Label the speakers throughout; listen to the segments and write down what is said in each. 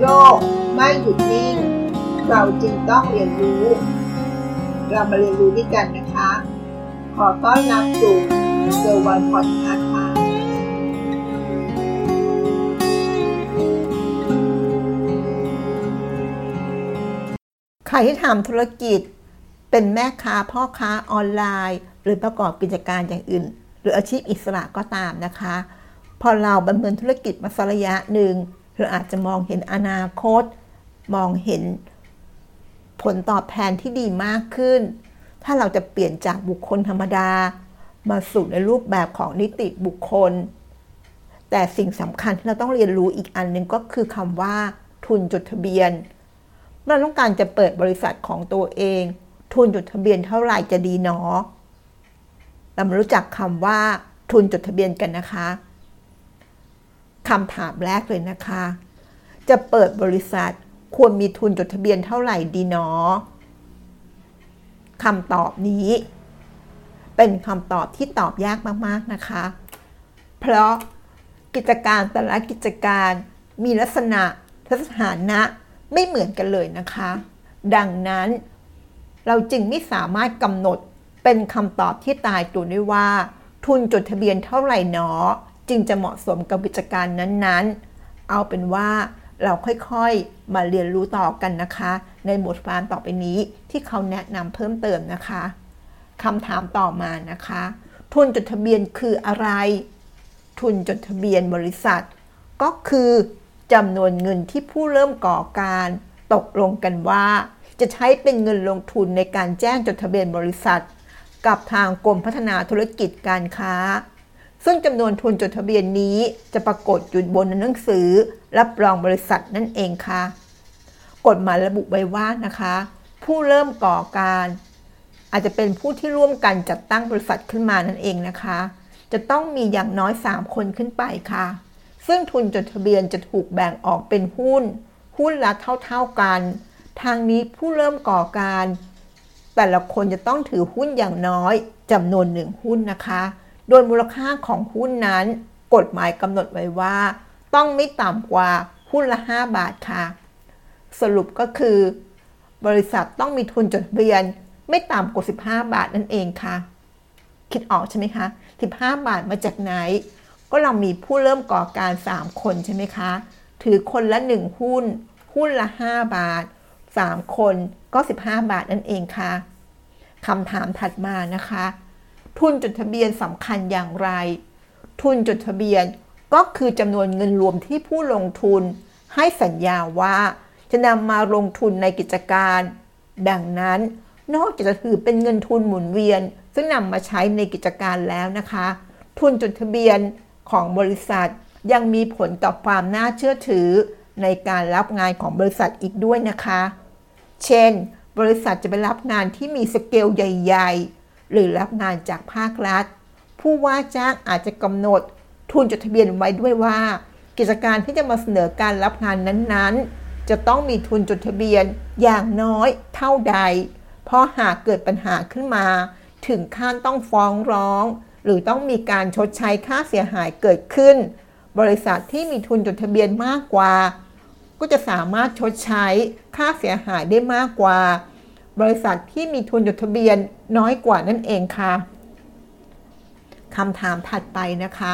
Speaker 1: โลกไม่หยุดนิ่ง เราจึงต้องเรียนรู้ เรามาเรียนรู้ด้วยกันนะคะ ขอต้อนรับสู่เซอร์วันพอดคาส์ค่ะใครที่ทำธุรกิจเป็นแม่ค้าพ่อค้าออนไลน์ หรือประกอบกิจการอย่างอื่น หรืออาชีพอิสระก็ตามนะคะ พอเราดำเนินธุรกิจมาสักระยะหนึ่ง เราอาจจะมองเห็นอนาคต มองเห็นผลตอบแทนที่ดีมากขึ้น ถ้าเราจะเปลี่ยนจากบุคคลธรรมดา มาสู่ในรูปแบบของนิติบุคคล แต่สิ่งสำคัญที่เราต้องเรียนรู้อีกอันหนึ่งก็คือคำว่า ทุนจดทะเบียนเมื่อต้องการจะเปิดบริษัทของตัวเอง ทุนจดทะเบียนเท่าไหร่จะดีหนอเรามารู้จักคำว่าทุนจดทะเบียนกันนะคะ คำถามแรกเลยนะคะ จะเปิดบริษัทควรมีทุนจดทะเบียนเท่าไหร่ดีหนอคำตอบนี้ เป็นคำตอบที่ตอบยากมากๆนะคะ เพราะกิจการแต่ละกิจการมีลักษณะทัศฐานะไม่เหมือนกันเลยนะคะ ดังนั้นเราจึงไม่สามารถกำหนดเป็นคำตอบที่ตายตัวได้ว่า ทุนจดทะเบียนเท่าไหร่หนอ จึงจะเหมาะสมกับกิจการนั้นๆ เอาเป็นว่าเราค่อยๆ มาเรียนรู้ต่อกันนะคะ ในบทความต่อไปนี้ที่เขาแนะนำเพิ่มเติมนะคะคำถามต่อมานะคะ ทุนจดทะเบียนคืออะไร ทุนจดทะเบียนบริษัท ก็คือจำนวนเงินที่ผู้เริ่มก่อการ ตกลงกันว่า จะใช้เป็นเงินลงทุนในการแจ้งจดทะเบียนบริษัท กับทางกรมพัฒนาธุรกิจการค้า ซึ่งจำนวนทุนจดทะเบียนนี้จะปรากฏอยู่บนหนังสือ รับรองบริษัทนั่นเองค่ะ กฎหมายระบุไว้ว่านะคะ ผู้เริ่มก่อการ อาจจะเป็นผู้ที่ร่วมกันจัดตั้งบริษัทขึ้นมานั่นเองนะคะ จะต้องมีอย่างน้อย 3 คนขึ้นไปค่ะ ซึ่งทุนจดทะเบียนจะถูกแบ่งออกเป็นหุ้น หุ้นละเท่าๆกัน ทางนี้ผู้เริ่มก่อการ แต่ละคนจะต้องถือหุ้นอย่างน้อยจำนวนหนึ่งหุ้นนะคะ โดยมูลค่าของหุ้นนั้น กฎหมายกำหนดไว้ว่า ต้องไม่ต่ำกว่าหุ้นละ 5 บาทค่ะ สรุปก็คือ บริษัทต้องมีทุนจดทะเบียน ไม่ต่ำกว่า 15 บาทนั่นเองค่ะ คิดออกใช่ไหมคะ 15 บาทมาจากไหน ก็เรามีผู้เริ่มก่อการ 3 คนใช่ไหมคะ ถือคนละ 1 หุ้น หุ้นละ 5 บาท 3 คนก็ 15 บาทนั่นเองค่ะคำถามถัดมานะคะ ทุนจดทะเบียนสำคัญอย่างไร ทุนจดทะเบียนก็คือจำนวนเงินรวมที่ผู้ลงทุน ให้สัญญาว่าจะนำมาลงทุนในกิจการ ดังนั้นนอกจากจะถือเป็นเงินทุนหมุนเวียน ซึ่งนำมาใช้ในกิจการแล้วนะคะ ทุนจดทะเบียนของบริษัทยังมีผลต่อความน่าเชื่อถือในการรับงานของบริษัทอีกด้วยนะคะ เช่น บริษัทจะไปรับงานที่มีสเกลใหญ่ หรือรับงานจากภาครัฐ ผู้ว่าจ้างอาจจะกำหนดทุนจดทะเบียนไว้ด้วยว่า กิจการที่จะมาเสนอการรับงานนั้นๆ จะต้องมีทุนจดทะเบียนอย่างน้อยเท่าใด เพราะหากเกิดปัญหาขึ้นมา ถึงขั้นต้องฟ้องร้อง หรือต้องมีการชดใช้ค่าเสียหายเกิดขึ้น บริษัทที่มีทุนจดทะเบียนมากกว่า ก็จะสามารถชดใช้ค่าเสียหายได้มากกว่า บริษัทที่มีทุนจดทะเบียนน้อยกว่านั่นเองค่ะคำถามถัดไปนะคะ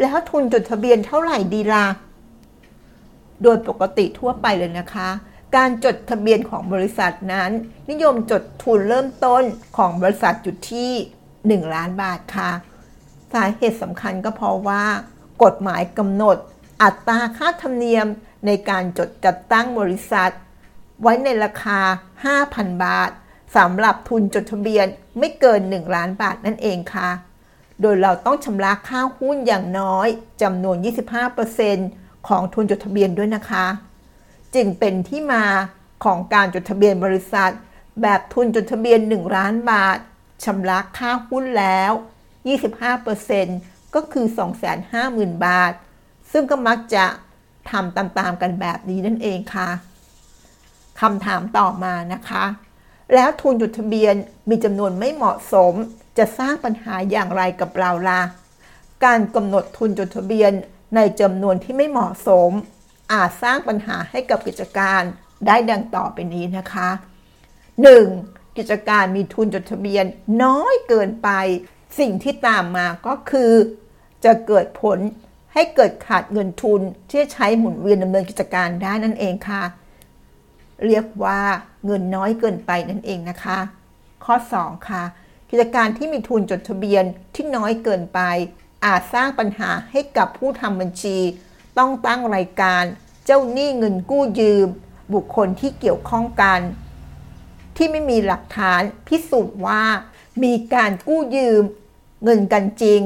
Speaker 1: แล้วทุนจดทะเบียนเท่าไหร่ดีละ่ะโดยปกติทั่วไปเลยนะคะ การจดทะเบียนของบริษัทนั้น นิยมจดทุนเริ่มต้นของบริษัทอยู่ที่ 1 ล้านบาทค่ะ สาเหตุสำคัญก็เพราะว่า กฎหมายกำหนดอัตราค่าธรรมเนียมในการจดจัดตั้งบริษัท ไว้ในราคา 5,000 บาทสำหรับทุนจดทะเบียนไม่เกิน 1 ล้านบาทนั่นเองค่ะ โดยเราต้องชำระค่าหุ้นอย่างน้อยจำนวน 25%ของทุนจดทะเบียนด้วยนะคะ จึงเป็นที่มาของการจดทะเบียนบริษัท แบบทุนจดทะเบียน 1 ล้านบาทชำระค่าหุ้นแล้ว 25%ก็คือ 250,000 บาท ซึ่งก็มักจะทำตามๆกันแบบนี้นั่นเองค่ะ คำถามต่อมานะคะ แล้วทุนจดทะเบียนมีจำนวนไม่เหมาะสม จะสร้างปัญหาอย่างไรกับเราล่ะการกำหนดทุนจดทะเบียนในจำนวนที่ไม่เหมาะสม อาจสร้างปัญหาให้กับกิจการได้ดังต่อไปนี้นะคะ 1. กิจการมีทุนจดทะเบียนน้อยเกินไป สิ่งที่ตามมาก็คือ จะเกิดผลให้เกิดขาดเงินทุนที่ใช้หมุนเวียนดำเนินกิจการได้นั่นเองค่ะ เรียกว่าเงินน้อยเกินไปนั่นเองนะคะ ข้อ 2 ค่ะ กิจการที่มีทุนจดทะเบียนที่น้อยเกินไป อาจสร้างปัญหาให้กับผู้ทำบัญชี ต้องตั้งรายการ เจ้าหนี้เงินกู้ยืม บุคคลที่เกี่ยวข้องกัน ที่ไม่มีหลักฐานพิสูจน์ว่า มีการกู้ยืม เงินกันจริง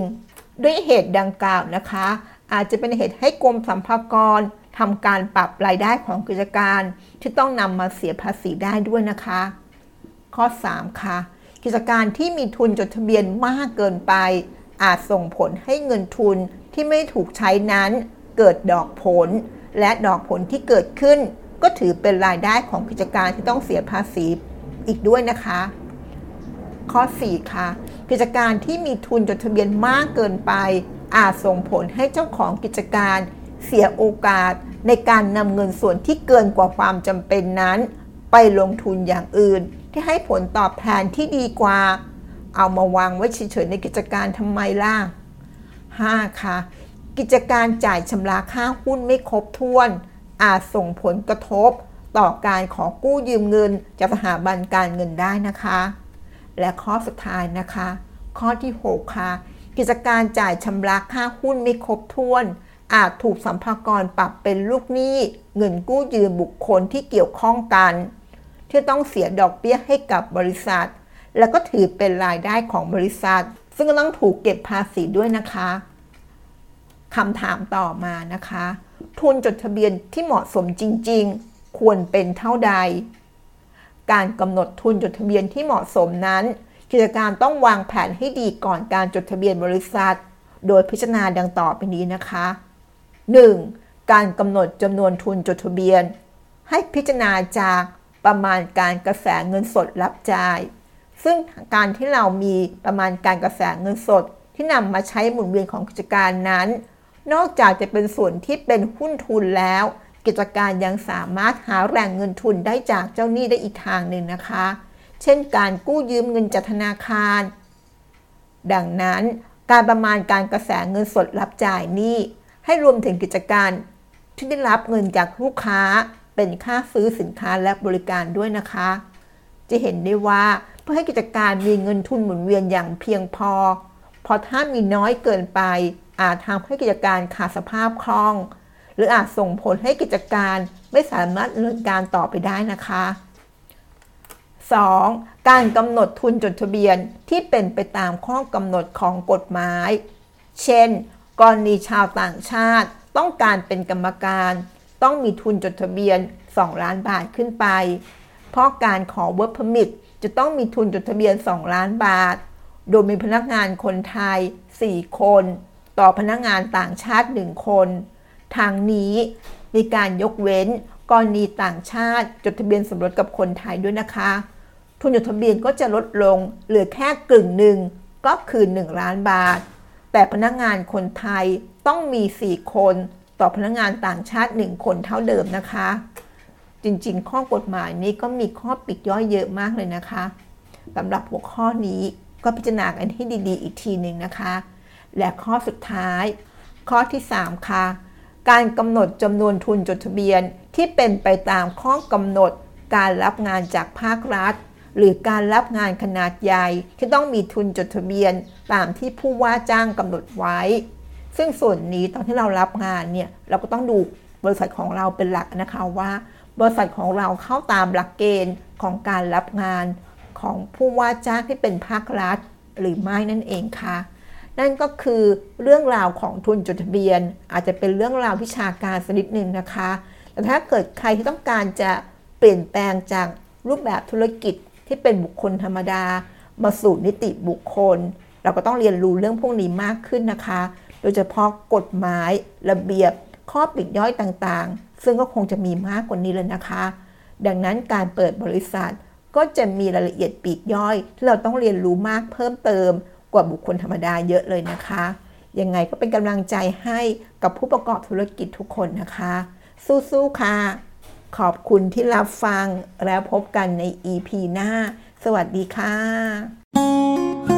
Speaker 1: ด้วยเหตุดังกล่าวนะคะ อาจจะเป็นเหตุให้กรมสัมภากร ทำการปรับรายได้ของกิจการที่ต้องนำมาเสียภาษีได้ด้วยนะคะ ข้อ 3 ค่ะ กิจการที่มีทุนจดทะเบียนมากเกินไป อาจส่งผลให้เงินทุนที่ไม่ถูกใช้นั้น เกิดดอกผล และดอกผลที่เกิดขึ้น ก็ถือเป็นรายได้ของกิจการที่ต้องเสียภาษีอีกด้วยนะคะ ข้อ 4 ค่ะ กิจการที่มีทุนจดทะเบียนมากเกินไป อาจส่งผลให้เจ้าของกิจการ เสียโอกาสในการนำเงินส่วนที่เกินกว่าความจำเป็นนั้น ไปลงทุนอย่างอื่น ที่ให้ผลตอบแทนที่ดีกว่า เอามาวางไว้เฉยๆในกิจการทำไมล่ะ 5. ค่ะ กิจการจ่ายชำระค่าหุ้นไม่ครบถ้วน อาจส่งผลกระทบ ต่อการขอกู้ยืมเงินจากสถาบันการเงินได้นะคะ และข้อสุดท้ายนะคะ ข้อที่ 6 ค่ะ กิจการจ่ายชำระค่าหุ้นไม่ครบถ้วน อาจถูกสัมภากรปรับเป็นลูกหนี้เงินกู้ยืมบุคคลที่เกี่ยวข้องกัน ที่ต้องเสียดอกเบี้ยให้กับบริษัท แล้วก็ถือเป็นรายได้ของบริษัท ซึ่งก็ต้องถูกเก็บภาษีด้วยนะคะคำถามต่อมานะคะ ทุนจดทะเบียนที่เหมาะสมจริง ๆ ควรเป็นเท่าใด การกำหนดทุนจดทะเบียนที่เหมาะสมนั้น กิจการต้องวางแผนให้ดีก่อนการจดทะเบียนบริษัท โดยพิจารณาดังต่อไปนี้นะคะ 1. การกำหนดจำนวนทุนจดทะเบียน ให้พิจารณาจากประมาณการกระแสเงินสดรับจ่าย ซึ่งการที่เรามีประมาณการกระแสเงินสดที่นำมาใช้หมุนเวียนของกิจการนั้น นอกจากจะเป็นส่วนที่เป็นหุ้นทุนแล้ว กิจการยังสามารถหาแหล่งเงินทุนได้จากเจ้าหนี้ได้อีกทางหนึ่งนะคะ เช่นการกู้ยืมเงินจากธนาคาร ดังนั้นการประมาณการกระแสเงินสดรับจ่ายนี้ ให้รวมถึงกิจการที่ได้รับเงินจากลูกค้าเป็นค่าซื้อสินค้าและบริการด้วยนะคะ จะเห็นได้ว่าเพื่อให้กิจการมีเงินทุนหมุนเวียนอย่างเพียงพอ พอถ้ามีน้อยเกินไป อาจทำให้กิจการขาดสภาพคล่อง หรืออาจส่งผลให้กิจการไม่สามารถดำเนินการต่อไปได้นะคะ 2. การกำหนดทุนจดทะเบียนที่เป็นไปตามข้อกำหนดของกฎหมาย เช่น กรณีชาวต่างชาติ ต้องการเป็นกรรมการ ต้องมีทุนจดทะเบียน 2 ล้านบาทขึ้นไป เพราะการขอ work permit จะต้องมีทุนจดทะเบียน 2 ล้านบาท โดยมีพนักงานคนไทย 4 คน ต่อพนักงานต่างชาติ 1 คน ทางนี้มีการยกเว้นกรณีต่างชาติจดทะเบียนสมรสกับคนไทยด้วยนะคะ ทุนจดทะเบียนก็จะลดลงเหลือแค่กึ่งหนึ่งก็คือ 1 ล้านบาท แต่พนักงานคนไทยต้องมี 4 คนต่อพนักงานต่างชาติ 1 คนเท่าเดิมนะคะ จริงๆ ข้อกฎหมายนี้ก็มีข้อปิดย่อยเยอะมากเลยนะคะสำหรับหัวข้อนี้ก็พิจารณากันให้ดีๆ อีกทีหนึ่งนะคะ และข้อสุดท้าย ข้อที่ 3 ค่ะ การกำหนดจำนวนทุนจดทะเบียนที่เป็นไปตามข้อกำหนดการรับงานจากภาครัฐ หรือการรับงานขนาดใหญ่ที่ต้องมีทุนจดทะเบียนตามที่ผู้ว่าจ้างกำหนดไว้ ซึ่งส่วนนี้ตอนที่เรารับงานเนี่ยเราก็ต้องดูบริษัทของเราเป็นหลักนะคะว่า บริษัทของเราเข้าตามหลักเกณฑ์ของการรับงานของผู้ว่าจ้างที่เป็นภาครัฐ หรือไม่นั่นเองค่ะ นั่นก็คือเรื่องราวของทุนจดทะเบียน อาจจะเป็นเรื่องราววิชาการสักนิดหนึ่งนะคะ แต่ถ้าเกิดใครที่ต้องการจะเปลี่ยนแปลงจากรูปแบบธุรกิจ ที่เป็นบุคคลธรรมดา มาสู่นิติบุคคล เราก็ต้องเรียนรู้เรื่องพวกนี้มากขึ้นนะคะ โดยเฉพาะกฎหมายระเบียบข้อปิดย่อยต่างๆ ซึ่งก็คงจะมีมากกว่านี้เลยนะคะ ดังนั้นการเปิดบริษัทก็จะมีรายละเอียดปีกย่อยที่เราต้องเรียนรู้มากเพิ่มเติมกว่าบุคคลธรรมดาเยอะเลยนะคะ ยังไงก็เป็นกำลังใจให้กับผู้ประกอบธุรกิจทุกคนนะคะ สู้ๆค่ะ ขอบคุณที่รับฟังแล้วพบกันใน EP หน้า สวัสดีค่ะ